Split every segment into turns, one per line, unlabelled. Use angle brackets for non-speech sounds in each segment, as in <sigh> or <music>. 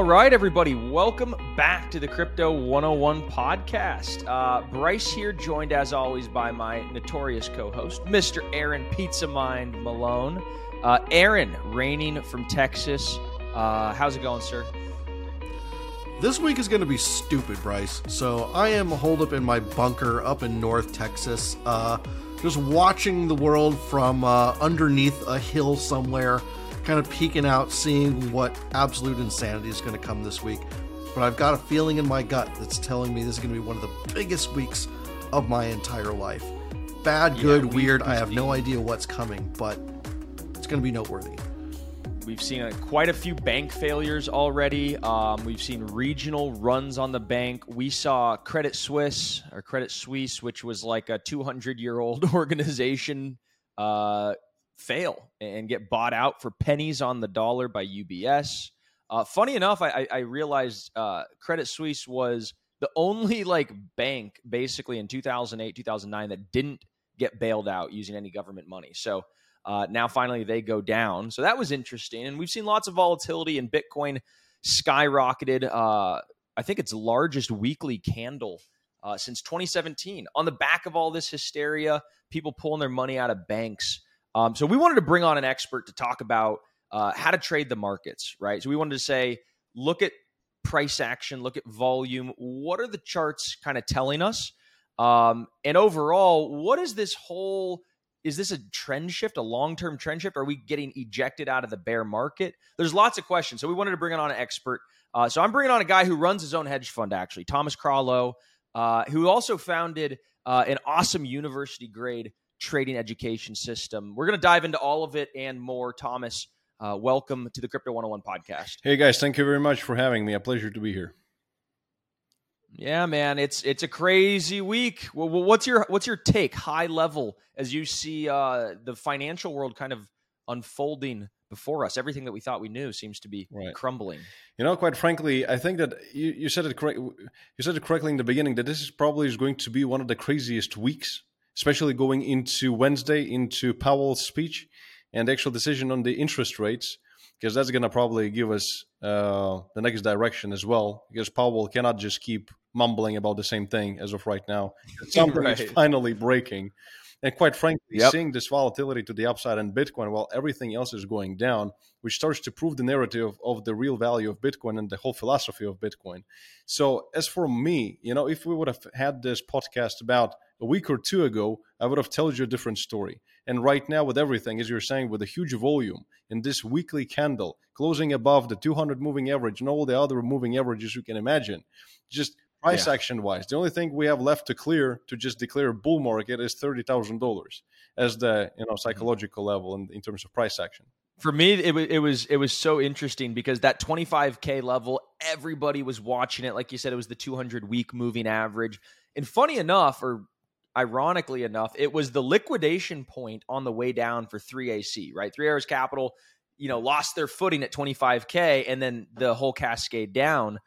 All right, everybody, welcome back to the Crypto 101 podcast. Uh, Bryce here, joined as always by my notorious co host, Mr. Aaron Pizza Mind Malone. Uh, Aaron, reigning from Texas. Uh, how's it going, sir?
This week is going to be stupid, Bryce. So I am holed up in my bunker up in North Texas, uh, just watching the world from uh, underneath a hill somewhere kind of peeking out, seeing what absolute insanity is going to come this week. But I've got a feeling in my gut that's telling me this is going to be one of the biggest weeks of my entire life. Bad, good, yeah, weird. I have no idea what's coming, but it's going to be noteworthy.
We've seen uh, quite a few bank failures already. Um, we've seen regional runs on the bank. We saw Credit Suisse or Credit Suisse, which was like a 200 year old <laughs> organization, uh, fail and get bought out for pennies on the dollar by UBS. Uh, funny enough, I, I realized uh, Credit Suisse was the only like bank basically in 2008, 2009 that didn't get bailed out using any government money. So uh, now finally they go down. So that was interesting. And we've seen lots of volatility in Bitcoin skyrocketed. Uh, I think its largest weekly candle uh, since 2017 on the back of all this hysteria, people pulling their money out of banks. Um, so we wanted to bring on an expert to talk about uh, how to trade the markets, right? So we wanted to say, look at price action, look at volume. What are the charts kind of telling us? Um, and overall, what is this whole? Is this a trend shift, a long term trend shift? Are we getting ejected out of the bear market? There's lots of questions. So we wanted to bring on an expert. Uh, so I'm bringing on a guy who runs his own hedge fund, actually, Thomas Kralow, uh, who also founded uh, an awesome university grade trading education system. We're going to dive into all of it and more. Thomas, uh, welcome to the Crypto 101 podcast.
Hey guys, thank you very much for having me. A pleasure to be here.
Yeah, man, it's it's a crazy week. Well, what's your what's your take, high level, as you see uh, the financial world kind of unfolding before us? Everything that we thought we knew seems to be right. crumbling.
You know, quite frankly, I think that you, you said it correct. You said it correctly in the beginning that this is probably is going to be one of the craziest weeks especially going into Wednesday, into Powell's speech and actual decision on the interest rates, because that's going to probably give us uh, the next direction as well. Because Powell cannot just keep mumbling about the same thing as of right now. <laughs> Something right. is finally breaking. And quite frankly, yep. seeing this volatility to the upside in Bitcoin while everything else is going down, which starts to prove the narrative of the real value of Bitcoin and the whole philosophy of Bitcoin. So, as for me, you know, if we would have had this podcast about a week or two ago, I would have told you a different story. And right now, with everything, as you're saying, with a huge volume in this weekly candle closing above the 200 moving average and all the other moving averages you can imagine, just price yeah. action wise, the only thing we have left to clear to just declare a bull market is thirty thousand dollars as the you know mm-hmm. psychological level in, in terms of price action
for me it was it was it was so interesting because that 25k level everybody was watching it like you said it was the 200 week moving average and funny enough or ironically enough, it was the liquidation point on the way down for 3AC, right? Three Arrows Capital, you know, lost their footing at 25K and then the whole cascade down.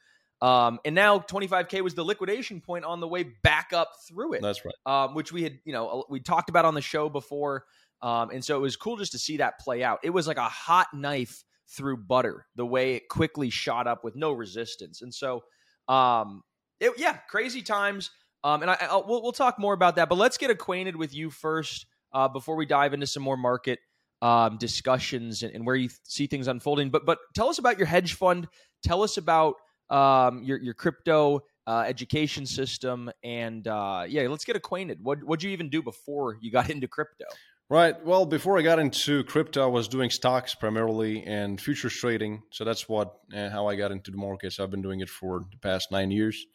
Um, and now 25K was the liquidation point on the way back up through it.
That's right.
Um, which we had, you know, we talked about on the show before. Um, and so it was cool just to see that play out. It was like a hot knife through butter, the way it quickly shot up with no resistance. And so, um, it, yeah, crazy times. Um, and I, I'll, we'll, we'll talk more about that, but let's get acquainted with you first uh, before we dive into some more market um, discussions and, and, where you th- see things unfolding. But but tell us about your hedge fund. Tell us about um, your your crypto uh, education system, and uh, yeah, let's get acquainted. What what'd you even do before you got <laughs> into crypto?
Right. Well, before I got into crypto, I was doing stocks primarily and futures trading. So that's what uh, how I got into the markets. I've been doing it for the past nine years.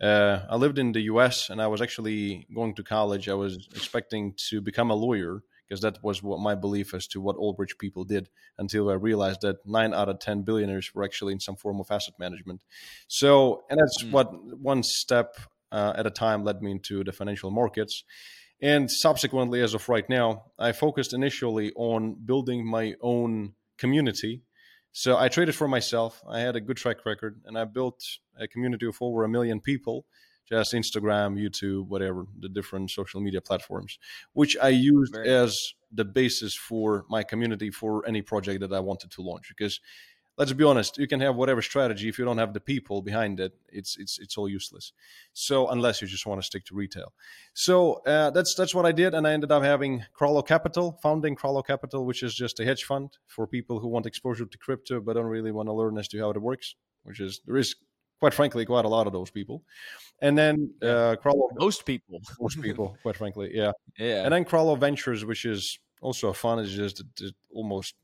Uh, I lived in the U.S. and I was actually going to college. I was expecting to become a lawyer because that was what my belief as to what old rich people did until I realized that nine out of 10 billionaires were actually in some form of asset management. So, and that's mm. what one step uh, at a time led me into the financial markets. And subsequently, as of right now, I focused initially on building my own community so I traded for myself. I had a good track record, and I built a community of over a million people, just Instagram, YouTube, whatever, the different social media platforms, which I used Very as the basis for my community for any project that I wanted to launch. Because let's be honest, you can have whatever strategy if you don't have the people behind it, it's it's it's all useless. So unless you just want to stick to retail, so uh, that's that's what I did, and I ended up having Kralow Capital, founding Kralow Capital, which is just a hedge fund for people who want exposure to crypto but don't really want to learn as to how it works. Which is there is quite frankly quite a lot of those people, and then uh, Kralow
most people, <laughs>
most people, quite frankly, yeah,
yeah,
and then Kralow Ventures, which is also a fund, is just almost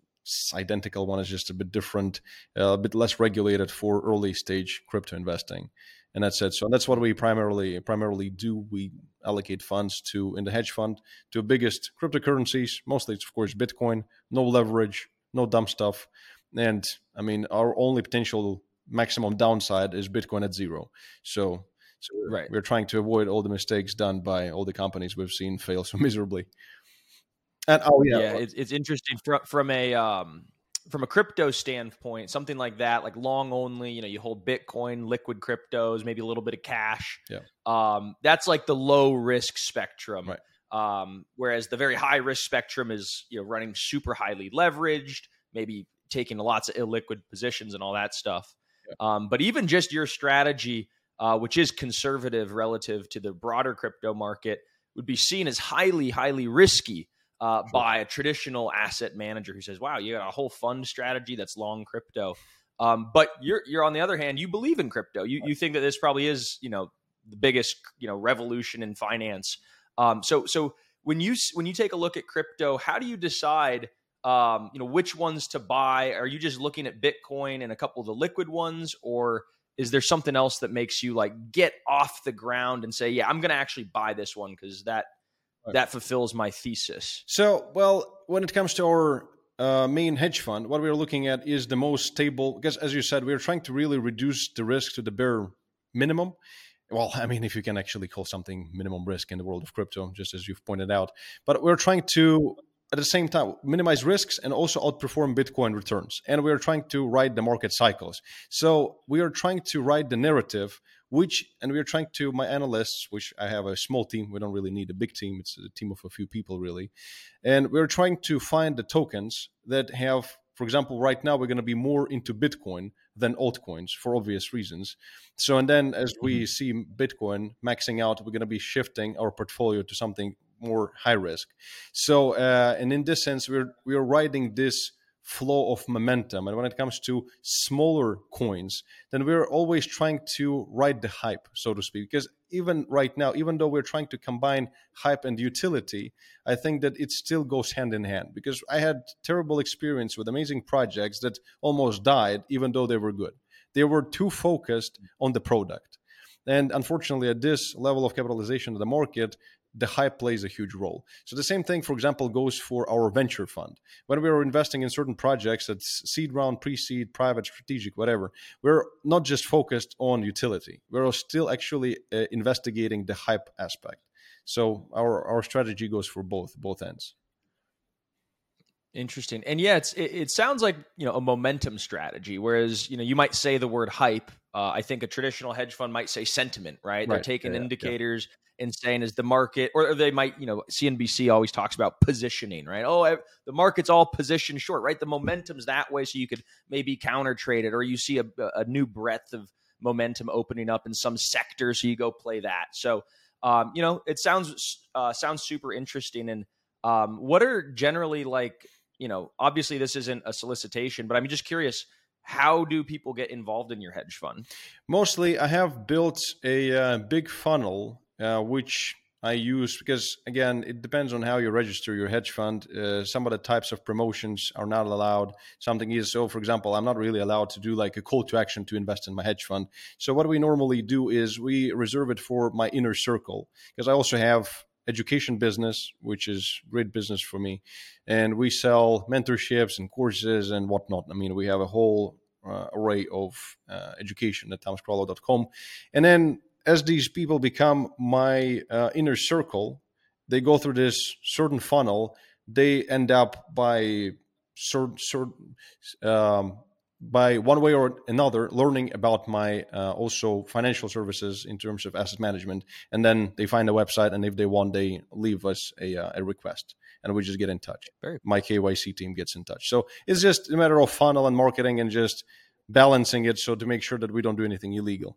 identical one is just a bit different, uh, a bit less regulated for early stage crypto investing. And that's it. So that's what we primarily primarily do. We allocate funds to in the hedge fund to biggest cryptocurrencies. Mostly, it's of course Bitcoin. No leverage, no dumb stuff. And I mean, our only potential maximum downside is Bitcoin at zero. So, so right. we're trying to avoid all the mistakes done by all the companies we've seen fail <laughs> so miserably.
And oh yeah, yeah, it's, it's interesting from from a um, from a crypto standpoint, something like that, like long only, you know, you hold Bitcoin, liquid cryptos, maybe a little bit of cash.
Yeah.
Um, that's like the low risk spectrum.
Right.
Um, whereas the very high risk spectrum is, you know, running super highly leveraged, maybe taking lots of illiquid positions and all that stuff. Um, but even just your strategy, uh, which is conservative relative to the broader crypto market, would be seen as highly, highly risky uh, by a traditional asset manager who says, "Wow, you got a whole fund strategy that's long crypto." Um, but you're you're on the other hand, you believe in crypto. You you think that this probably is you know the biggest you know revolution in finance. Um, so so when you when you take a look at crypto, how do you decide? Um, you know which ones to buy? Are you just looking at Bitcoin and a couple of the liquid ones, or is there something else that makes you like get off the ground and say, "Yeah, I'm going to actually buy this one because that that fulfills my thesis.
So, well, when it comes to our uh, main hedge fund, what we're looking at is the most stable, because as you said, we're trying to really reduce the risk to the bare minimum. Well, I mean, if you can actually call something minimum risk in the world of crypto, just as you've pointed out. But we're trying to, at the same time, minimize risks and also outperform Bitcoin returns. And we're trying to ride the market cycles. So we are trying to ride the narrative which and we're trying to my analysts which i have a small team we don't really need a big team it's a team of a few people really and we're trying to find the tokens that have for example right now we're going to be more into bitcoin than altcoins for obvious reasons so and then as we mm-hmm. see bitcoin maxing out we're going to be shifting our portfolio to something more high risk so uh, and in this sense we're we're riding this flow of momentum. And when it comes to smaller coins, then we're always trying to ride the hype, so to speak. Because even right now, even though we're trying to combine hype and utility, I think that it still goes hand in hand. Because I had terrible experience with amazing projects that almost died, even though they were good. They were too focused on the product. And unfortunately, at this level of capitalization of the market, the hype plays a huge role. So the same thing, for example, goes for our venture fund. When we are investing in certain projects, that's seed round, pre-seed, private, strategic, whatever, we're not just focused on utility. We're still actually uh, investigating the hype aspect. So our our strategy goes for both both ends.
Interesting. And yeah, it's it, it, sounds like you know a momentum strategy. Whereas you know you might say the word hype. Uh, I think a traditional hedge fund might say sentiment. Right? right. They're taking yeah, indicators. Yeah and saying is the market, or they might, you know, CNBC always talks about positioning, right? Oh, the market's all positioned short, right? The momentum's that way, so you could maybe counter trade it, or you see a, a new breadth of momentum opening up in some sector, so you go play that. So, um, you know, it sounds uh, sounds super interesting. And um, what are generally like, you know, obviously this isn't a solicitation, but I'm just curious how do people get involved in your hedge fund?
Mostly, I have built a uh, big funnel uh, which I use because again, it depends on how you register your hedge fund. Uh, some of the types of promotions are not allowed. Something is so, for example, I'm not really allowed to do like a call to action to invest in my hedge fund. So what we normally do is we reserve it for my inner circle because I also have education business, which is great business for me, and we sell mentorships and courses and whatnot. I mean, we have a whole uh, array of uh, education at thomaskralow.com, and then as these people become my uh, inner circle, they go through this certain funnel. They end up by certain, certain um, by one way or another learning about my uh, also financial services in terms of asset management and then they find a website and if they want they leave us a, uh, a request and we just get in touch. Very my kyc team gets in touch. So it's just a matter of funnel and marketing and just balancing it so to make sure that we don't do anything illegal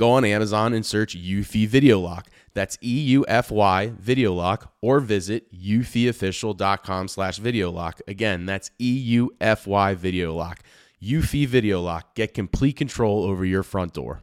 go on Amazon and search Eufy Video Lock. That's E U F Y Video Lock, or visit eufyofficial.com slash video lock. Again, that's E U F Y Video Lock. Eufy Video Lock. Get complete control over your front door.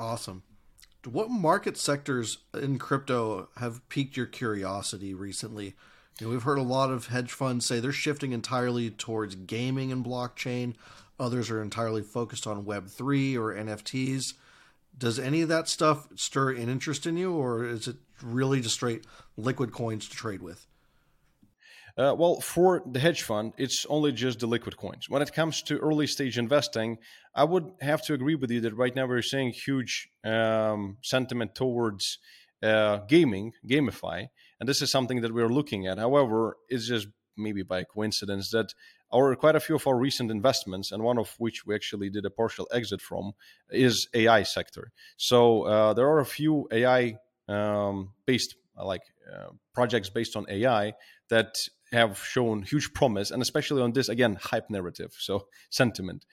Awesome. What market sectors in crypto have piqued your curiosity recently? You know, we've heard a lot of hedge funds say they're shifting entirely towards gaming and blockchain. Others are entirely focused on Web3 or NFTs. Does any of that stuff stir an interest in you, or is it really just straight liquid coins to trade with?
Uh, well, for the hedge fund, it's only just the liquid coins. When it comes to early stage investing, I would have to agree with you that right now we're seeing huge um, sentiment towards uh, gaming, GameFi, and this is something that we're looking at. However, it's just maybe by coincidence that our quite a few of our recent investments, and one of which we actually did a partial exit from, is AI sector. So uh, there are a few AI um, based like uh, projects based on AI that have shown huge promise, and especially on this again hype narrative, so <laughs> sentiment,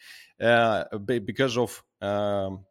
uh, because of um,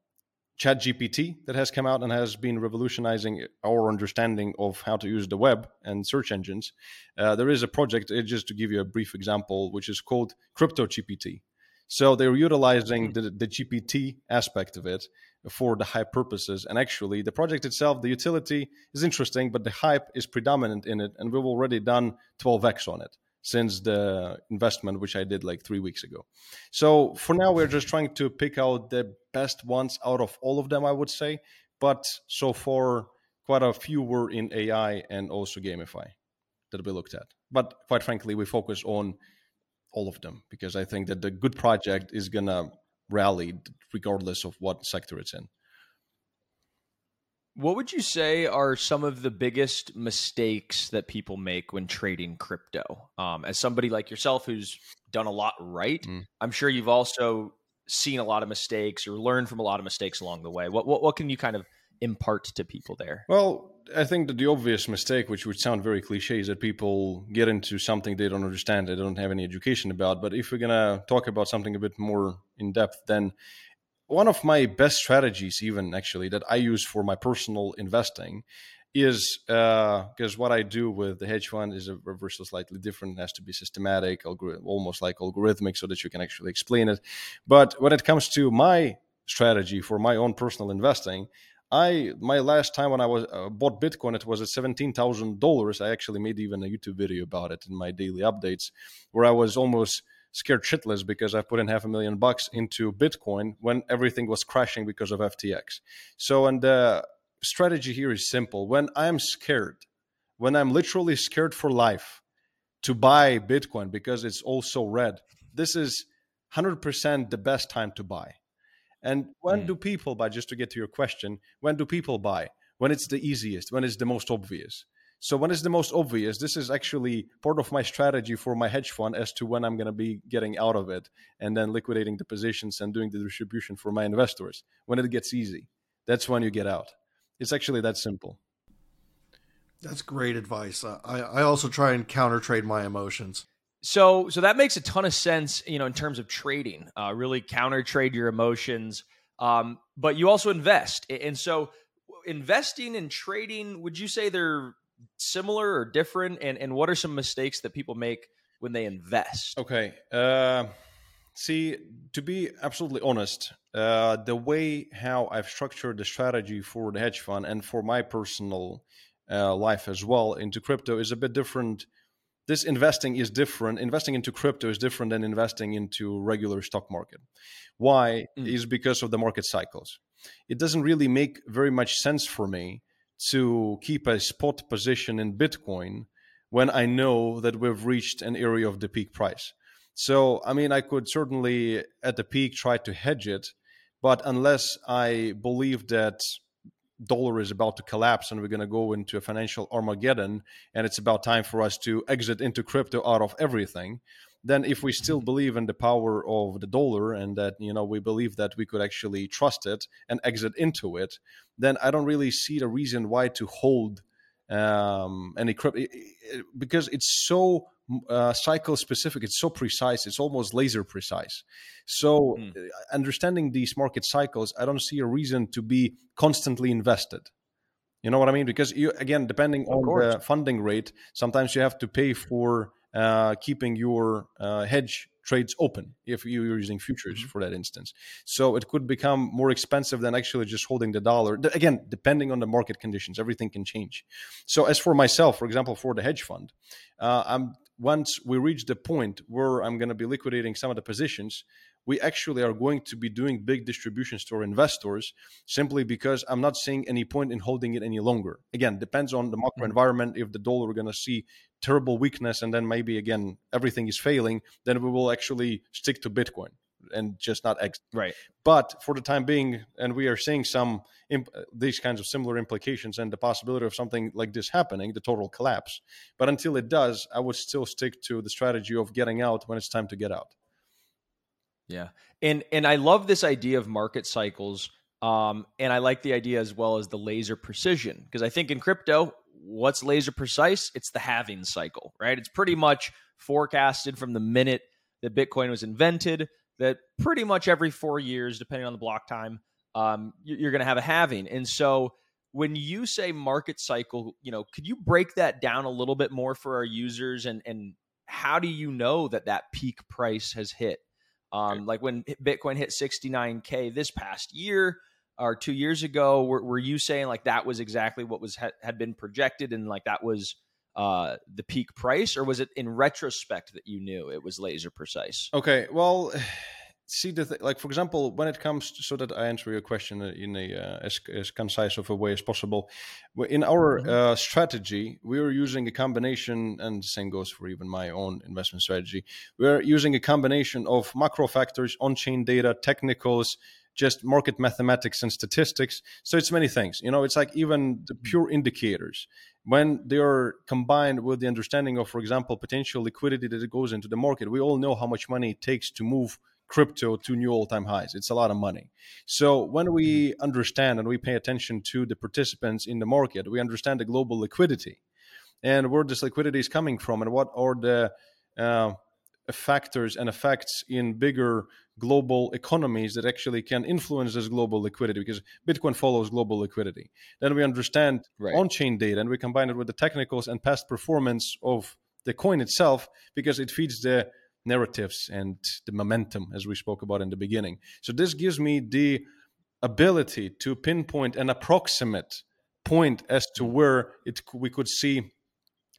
Chat GPT that has come out and has been revolutionizing our understanding of how to use the web and search engines. Uh, there is a project, uh, just to give you a brief example, which is called Crypto GPT. So they're utilizing hmm. the, the GPT aspect of it for the hype purposes. And actually, the project itself, the utility is interesting, but the hype is predominant in it. And we've already done 12x on it since the investment, which I did like three weeks ago. So for now, we're just trying to pick out the best ones out of all of them, I would say. But so far, quite a few were in AI and also GameFi that we looked at. But quite frankly, we focus on all of them because I think that the good project is going to rally regardless of what sector it's in.
What would you say are some of the biggest mistakes that people make when trading crypto? Um, as somebody like yourself who's done a lot right, mm. I'm sure you've also seen a lot of mistakes or learned from a lot of mistakes along the way. What what, what can you kind of impart to people there?
Well, I think that the obvious mistake, which would sound very cliche, is that people get into something they don't understand, they don't have any education about. But if we're gonna talk about something a bit more in depth, then one of my best strategies, even actually, that I use for my personal investing is because uh, what I do with the hedge fund is a reversal slightly different. It has to be systematic, almost like algorithmic, so that you can actually explain it. But when it comes to my strategy for my own personal investing, I my last time when I was uh, bought Bitcoin, it was at seventeen thousand dollars. I actually made even a YouTube video about it in my daily updates, where I was almost scared shitless because I put in half a million bucks into Bitcoin when everything was crashing because of FTX. So, and the strategy here is simple: when I'm scared, when I'm literally scared for life, to buy Bitcoin because it's also red, this is hundred percent the best time to buy and when mm. do people buy? Just to get to your question, when do people buy? When it's the easiest, when it's the most obvious. So when it's the most obvious, this is actually part of my strategy for my hedge fund as to when I'm going to be getting out of it and then liquidating the positions and doing the distribution for my investors. When it gets easy, that's when you get out. It's actually that simple.
That's great advice. Uh, I, I also try and counter trade my emotions.
So, so that makes a ton of sense, you know, in terms of trading. Uh, really counter trade your emotions, um, but you also invest. And so, investing and trading, would you say they're similar or different? And and what are some mistakes that people make when they invest?
Okay. Uh, see, to be absolutely honest, uh, the way how I've structured the strategy for the hedge fund and for my personal uh, life as well into crypto is a bit different this investing is different. Investing into crypto is different than investing into regular stock market. Why? Mm. Is because of the market cycles. It doesn't really make very much sense for me to keep a spot position in Bitcoin when I know that we've reached an area of the peak price. So, I mean, I could certainly at the peak try to hedge it, but unless I believe that dollar is about to collapse and we're going to go into a financial armageddon and it's about time for us to exit into crypto out of everything then if we still believe in the power of the dollar and that you know we believe that we could actually trust it and exit into it then i don't really see the reason why to hold um any crypto because it's so uh, cycle specific. It's so precise. It's almost laser precise. So, mm. understanding these market cycles, I don't see a reason to be constantly invested. You know what I mean? Because you again, depending on the funding rate, sometimes you have to pay for uh, keeping your uh, hedge trades open if you're using futures mm-hmm. for that instance. So it could become more expensive than actually just holding the dollar. Again, depending on the market conditions, everything can change. So as for myself, for example, for the hedge fund, uh, I'm once we reach the point where I'm going to be liquidating some of the positions, we actually are going to be doing big distributions to our investors simply because I'm not seeing any point in holding it any longer. Again, depends on the macro mm-hmm. environment. If the dollar we're going to see terrible weakness and then maybe again everything is failing, then we will actually stick to Bitcoin and just not exit.
Right.
But for the time being, and we are seeing some imp- these kinds of similar implications and the possibility of something like this happening, the total collapse. But until it does, I would still stick to the strategy of getting out when it's time to get out.
Yeah, and and I love this idea of market cycles. Um, and I like the idea as well as the laser precision because I think in crypto, what's laser precise? It's the halving cycle, right? It's pretty much forecasted from the minute that Bitcoin was invented that pretty much every four years, depending on the block time, um, you're going to have a halving. And so when you say market cycle, you know, could you break that down a little bit more for our users and and how do you know that that peak price has hit? Um, like when Bitcoin hit 69k this past year or two years ago, were, were you saying like that was exactly what was had been projected and like that was uh, the peak price, or was it in retrospect that you knew it was laser precise?
Okay, well, see the th- like for example, when it comes to, so that I answer your question in a uh, as, as concise of a way as possible. In our mm-hmm. uh, strategy, we are using a combination, and the same goes for even my own investment strategy. We're using a combination of macro factors, on-chain data, technicals, just market mathematics and statistics. So it's many things. You know, it's like even the mm-hmm. pure indicators when they are combined with the understanding of, for example, potential liquidity that goes into the market. We all know how much money it takes to move crypto to new all-time highs. It's a lot of money. So when we understand and we pay attention to the participants in the market, we understand the global liquidity and where this liquidity is coming from and what are the uh, factors and effects in bigger global economies that actually can influence this global liquidity because bitcoin follows global liquidity then we understand
Right.
on-chain data and we combine it with the technicals and past performance of the coin itself because it feeds the narratives and the momentum as we spoke about in the beginning so this gives me the ability to pinpoint an approximate point as to mm. where it we could see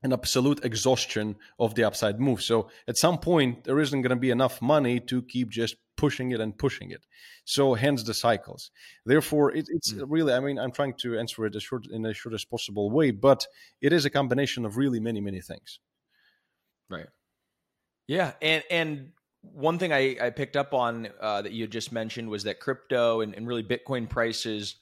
an absolute exhaustion of the upside move. So at some point, there isn't going to be enough money to keep just pushing it and pushing it. So hence the cycles. Therefore, it, it's mm. really, I mean, I'm trying to answer it as short, in as short as possible way, but it is a combination of really many, many things.
Right. Yeah, and and one thing I, I picked up on uh, that you just mentioned was that crypto and, and really Bitcoin prices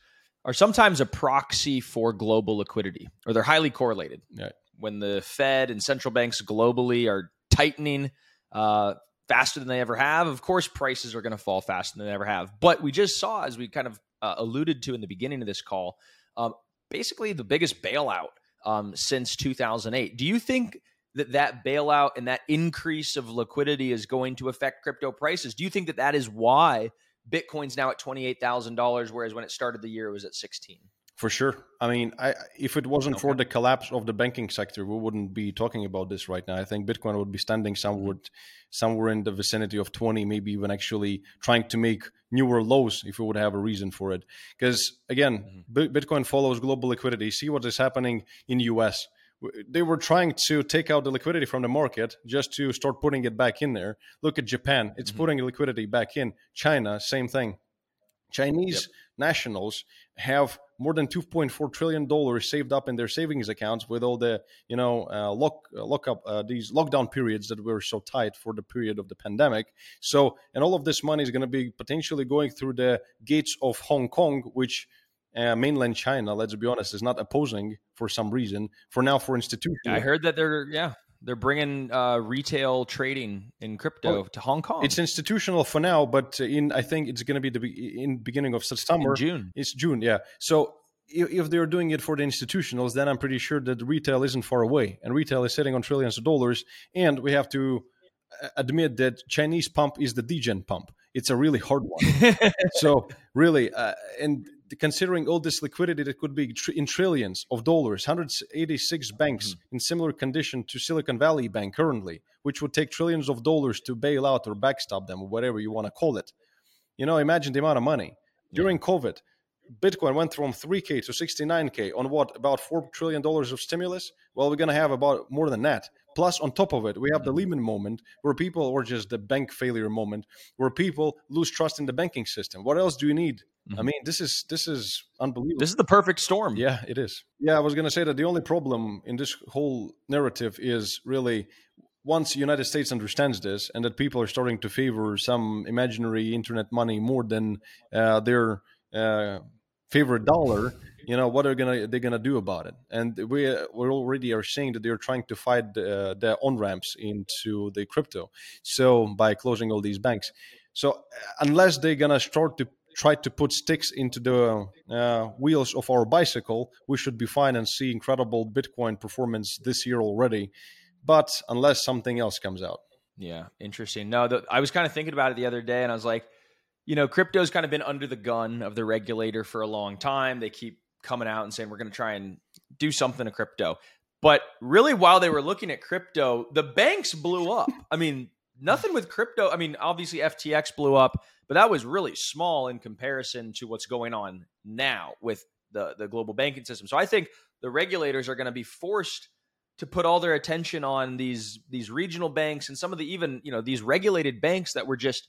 are sometimes a proxy for global liquidity, or they're highly correlated.
Right.
When the Fed and central banks globally are tightening uh, faster than they ever have, of course prices are going to fall faster than they ever have. But we just saw, as we kind of uh, alluded to in the beginning of this call, um, basically the biggest bailout um, since 2008. Do you think that that bailout and that increase of liquidity is going to affect crypto prices? Do you think that that is why Bitcoin's now at twenty eight thousand dollars, whereas when it started the year it was at sixteen?
For sure. I mean, I, if it wasn't for the collapse of the banking sector, we wouldn't be talking about this right now. I think Bitcoin would be standing somewhere, somewhere in the vicinity of 20, maybe even actually trying to make newer lows if we would have a reason for it. Because again, mm-hmm. B- Bitcoin follows global liquidity. See what is happening in the US. They were trying to take out the liquidity from the market just to start putting it back in there. Look at Japan; it's putting liquidity back in. China, same thing. Chinese nationals have more than 2.4 trillion dollars saved up in their savings accounts with all the you know uh, lock uh, lock up uh, these lockdown periods that were so tight for the period of the pandemic so and all of this money is going to be potentially going through the gates of Hong Kong which uh, mainland China let's be honest is not opposing for some reason for now for institutions
I heard that they're yeah they're bringing uh, retail trading in crypto to Hong Kong.
it's institutional for now but in I think it's going to be the be- in beginning of September
in June.
It's June, yeah. So if, if they're doing it for the institutionals, then I'm pretty sure that retail isn't far away, and retail is sitting on trillions of dollars. And we have to uh, admit that Chinese pump is the degen pump. It's a really hard one. <laughs> so really, uh, and considering all this liquidity that could be tr- in trillions of dollars, 186 banks mm-hmm. in similar condition to Silicon Valley Bank currently, which would take trillions of dollars to bail out or backstop them, or whatever you want to call it. You know, imagine the amount of money during COVID. Bitcoin went from 3K to 69K on what about four trillion dollars of stimulus? Well, we're gonna have about more than that. Plus, on top of it, we have the mm-hmm. Lehman moment where people, or just the bank failure moment, where people lose trust in the banking system. What else do you need? I mean, this is this is unbelievable.
This is the perfect storm.
Yeah, it is. Yeah, I was going to say that the only problem in this whole narrative is really once the United States understands this and that people are starting to favor some imaginary internet money more than uh, their uh, favorite dollar, you know what are gonna they're gonna do about it? And we we already are saying that they're trying to fight uh, the on ramps into the crypto, so by closing all these banks. So uh, unless they're gonna start to try to put sticks into the uh, wheels of our bicycle, we should be fine and see incredible Bitcoin performance this year already. But unless something else comes out,
Yeah, interesting. No, the, I was kind of thinking about it the other day, and I was like, you know, crypto's kind of been under the gun of the regulator for a long time. They keep coming out and saying we're going to try and do something to crypto. But really, while they were looking at crypto, the banks blew up. I mean, nothing with crypto. I mean, obviously FTX blew up, but that was really small in comparison to what's going on now with the the global banking system. So I think the regulators are going to be forced to put all their attention on these these regional banks and some of the even you know these regulated banks that were just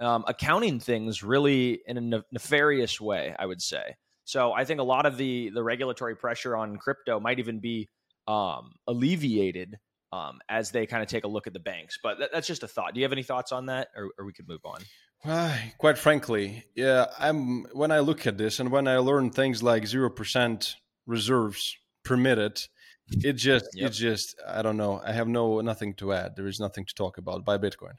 um, accounting things really in a ne- nefarious way. I would say. So I think a lot of the the regulatory pressure on crypto might even be um, alleviated um, as they kind of take a look at the banks. But that, that's just a thought. Do you have any thoughts on that, or, or we could move on?
Uh, quite frankly, yeah, I'm when I look at this and when I learn things like zero percent reserves permitted, it just <laughs>
Yep.
it just I don't know. I have no nothing to add. There is nothing to talk about by Bitcoin.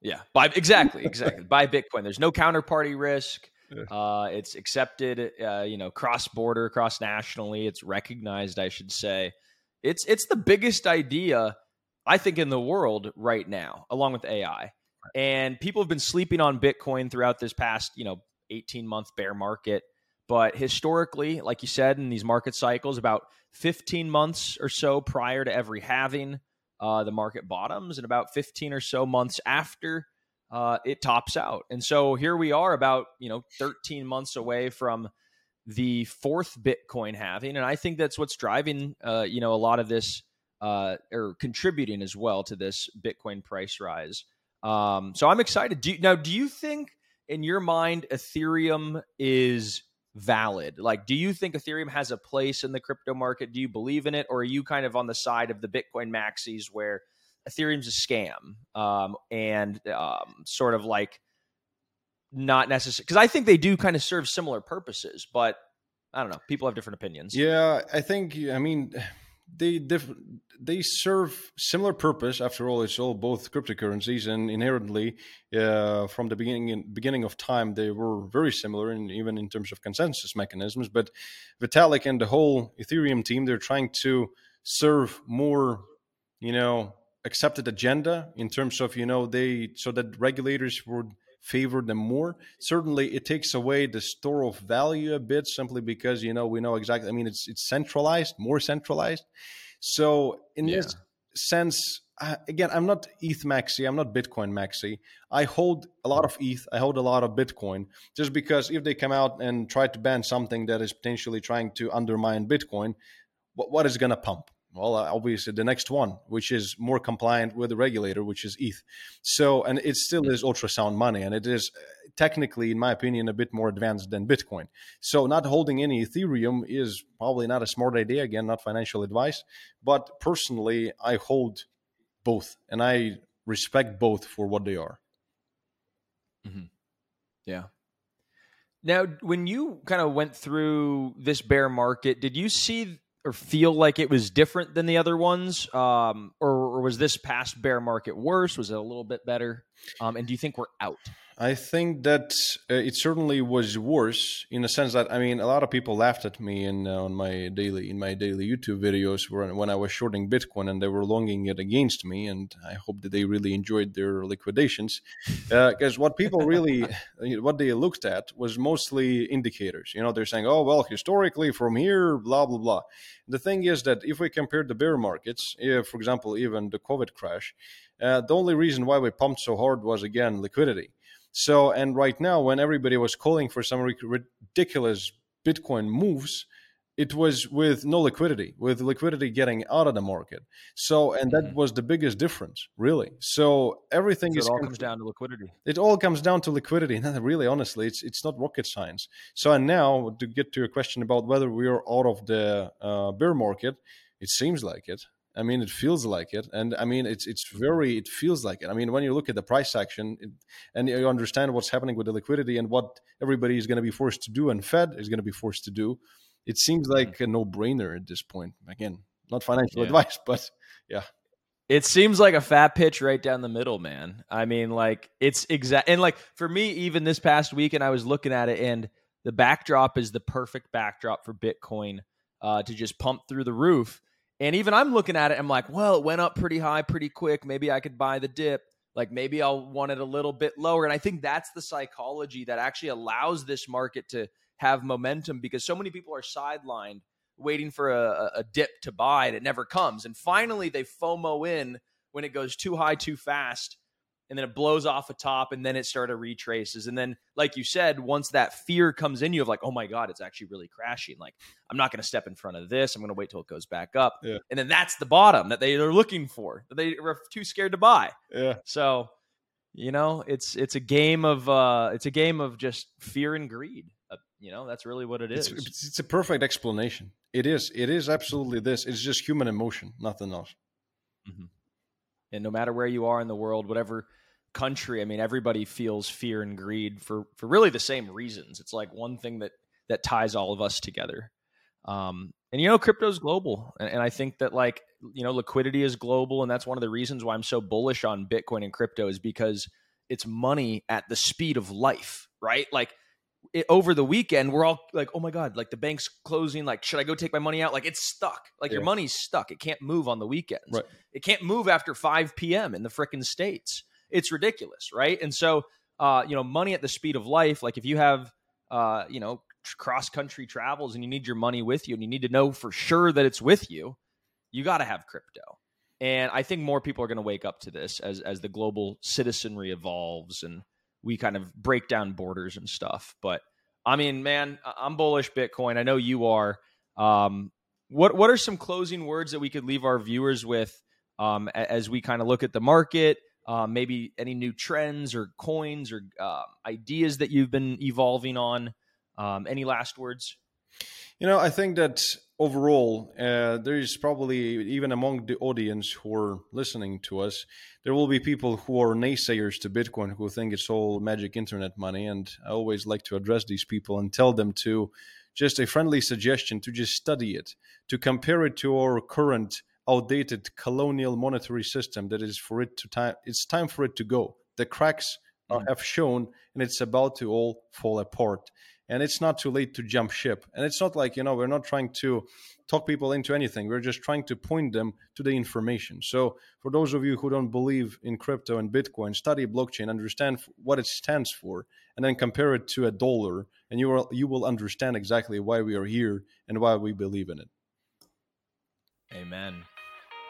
Yeah, buy exactly, exactly. <laughs> buy Bitcoin. There's no counterparty risk. Uh, it's accepted, uh, you know, cross border, cross nationally. It's recognized, I should say. It's it's the biggest idea I think in the world right now, along with AI. And people have been sleeping on Bitcoin throughout this past, you know, 18 month bear market. But historically, like you said, in these market cycles, about 15 months or so prior to every halving, uh, the market bottoms, and about 15 or so months after, uh, it tops out. And so here we are, about you know 13 months away from the fourth Bitcoin halving, and I think that's what's driving uh, you know a lot of this uh, or contributing as well to this Bitcoin price rise. Um, so I'm excited. Do you, now, do you think in your mind Ethereum is valid? Like, do you think Ethereum has a place in the crypto market? Do you believe in it, or are you kind of on the side of the Bitcoin maxis where Ethereum's a scam um, and um, sort of like not necessary? Because I think they do kind of serve similar purposes, but I don't know. People have different opinions.
Yeah, I think. I mean, they diff- they serve similar purpose. After all, it's all both cryptocurrencies, and inherently, uh, from the beginning beginning of time, they were very similar, and even in terms of consensus mechanisms. But Vitalik and the whole Ethereum team, they're trying to serve more, you know, accepted agenda in terms of you know they so that regulators would favor them more. Certainly, it takes away the store of value a bit, simply because you know we know exactly. I mean, it's it's centralized, more centralized. So in yeah. this sense, uh, again, I'm not ETH maxi. I'm not Bitcoin maxi. I hold a lot of ETH. I hold a lot of Bitcoin. Just because if they come out and try to ban something that is potentially trying to undermine Bitcoin, what, what is going to pump? Well uh, obviously the next one which is more compliant with the regulator which is eth so and it still is ultrasound money and it is uh, technically in my opinion a bit more advanced than bitcoin. So not holding any ethereum is probably not a smart idea again not financial advice but personally i hold both and i respect both for what they are.
Mm-hmm. yeah. Now when you kind of went through this bear market did you see or feel like it was different than the other ones, um, or, or, was this past bear market worse? Was it a little bit better? Um, and do you think we're out?
I think that uh, it certainly was worse in the sense that I mean a lot of people laughed at me in uh, on my daily in my daily YouTube videos when when I was shorting Bitcoin and they were longing it against me and I hope that they really enjoyed their liquidations. Because uh, what people really <laughs> what they looked at was mostly indicators. You know they're saying oh well historically from here blah blah blah. The thing is that if we compare the bear markets if, for example even the COVID crash uh, the only reason why we pumped so hard was again liquidity so, and right now, when everybody was calling for some ridiculous Bitcoin moves, it was with no liquidity, with liquidity getting out of the market. So, and that mm-hmm. was the biggest difference, really. So everything
so
is
it all comes down to liquidity.
It all comes down to liquidity. <laughs> really, honestly, it's it's not rocket science. So, and now to get to your question about whether we are out of the uh, bear market, it seems like it. I mean, it feels like it, and I mean, it's it's very it feels like it. I mean, when you look at the price action it, and you understand what's happening with the liquidity and what everybody is going to be forced to do, and Fed is going to be forced to do, it seems mm-hmm. like a no brainer at this point. Again, not financial yeah. advice, <laughs> but yeah.
It seems like a fat pitch right down the middle, man. I mean, like it's exact, and like for me, even this past weekend, I was looking at it, and the backdrop is the perfect backdrop for Bitcoin uh, to just pump through the roof and even I'm looking at it, I'm like, well, it went up pretty high pretty quick. Maybe I could buy the dip. Like maybe I'll want it a little bit lower. And I think that's the psychology that actually allows this market to have momentum because so many people are sidelined waiting for a, a dip to buy and it never comes. And finally they FOMO in when it goes too high too fast and then it blows off a top and then it sort of retraces. And then like you said once that fear comes in you of like oh my god it's actually really crashing. Like i'm not going to step in front of this. I'm going to wait till it goes back up. Yeah. and then that's the bottom that they are looking for that they were too scared to buy.
Yeah.
So you know it's it's a game of uh it's a game of just fear and greed. Uh, you know that's really what it is.
it's, it's a perfect explanation. It is it is absolutely this. It's just human emotion nothing else.
Mm-hmm. and no matter where you are in the world whatever country, I mean, everybody feels fear and greed for for really the same reasons. It's like one thing that that ties all of us together. Um, and you know, crypto is global, and, and I think that like you know, liquidity is global, and that's one of the reasons why I'm so bullish on Bitcoin and crypto is because it's money at the speed of life, right? Like it, over the weekend, we're all like, oh my God, like the bank's closing. Like, should I go take my money out? Like, it's stuck. Like, your money's stuck. It can't move on the weekends.
Right.
It can't move after 5 p.m. in the frickin' States. It's ridiculous, right? And so, uh, you know, money at the speed of life, like if you have, uh, you know, cross country travels and you need your money with you and you need to know for sure that it's with you, you got to have crypto. And I think more people are going to wake up to this as as the global citizenry evolves and we kind of break down borders and stuff. But I mean, man, I'm bullish Bitcoin. I know you are. Um, what what are some closing words that we could leave our viewers with um, as we kind of look at the market? Um, maybe any new trends or coins or uh, ideas that you've been evolving on. Um, any last words?
You know, I think that overall, uh, there is probably even among the audience who are listening to us, there will be people who are naysayers to Bitcoin who think it's all magic internet money. And I always like to address these people and tell them to just a friendly suggestion to just study it, to compare it to our current outdated colonial monetary system that is for it to time it's time for it to go. The cracks uh, have shown and it's about to all fall apart. And it's not too late to jump ship. And it's not like you know we're not trying to talk people into anything. We're just trying to point them to the information. So for those of you who don't believe in crypto and bitcoin study blockchain understand what it stands for and then compare it to a dollar and you will you will understand exactly why we are here and why we believe in it.
Amen.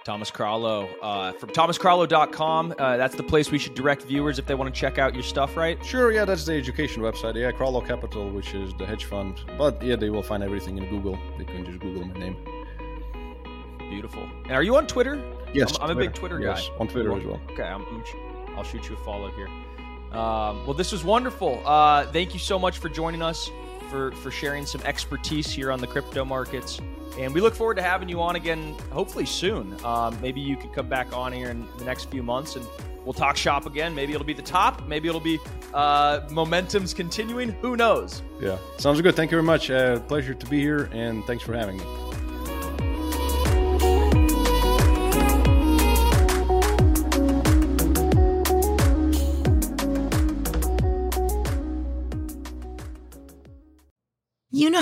Thomas Kralow uh, from thomaskralow.com. Uh, that's the place we should direct viewers if they want to check out your stuff, right?
sure yeah that's the education website yeah Kralow capital which is the hedge fund but yeah they will find everything in google they can just google my name
Beautiful. And are you on Twitter?
yes
I'm, I'm a big Twitter guy.
yes, on twitter as well
Okay, I'm, I'm, I'll shoot you a follow here. Um, well, this was wonderful. Uh, thank you so much for joining us, for for sharing some expertise here on the crypto markets, and we look forward to having you on again, hopefully soon. Um, maybe you could come back on here in the next few months, and we'll talk shop again. Maybe it'll be the top. Maybe it'll be uh, momentum's continuing. Who knows?
Yeah, sounds good. Thank you very much. Uh, pleasure to be here, and thanks for having me.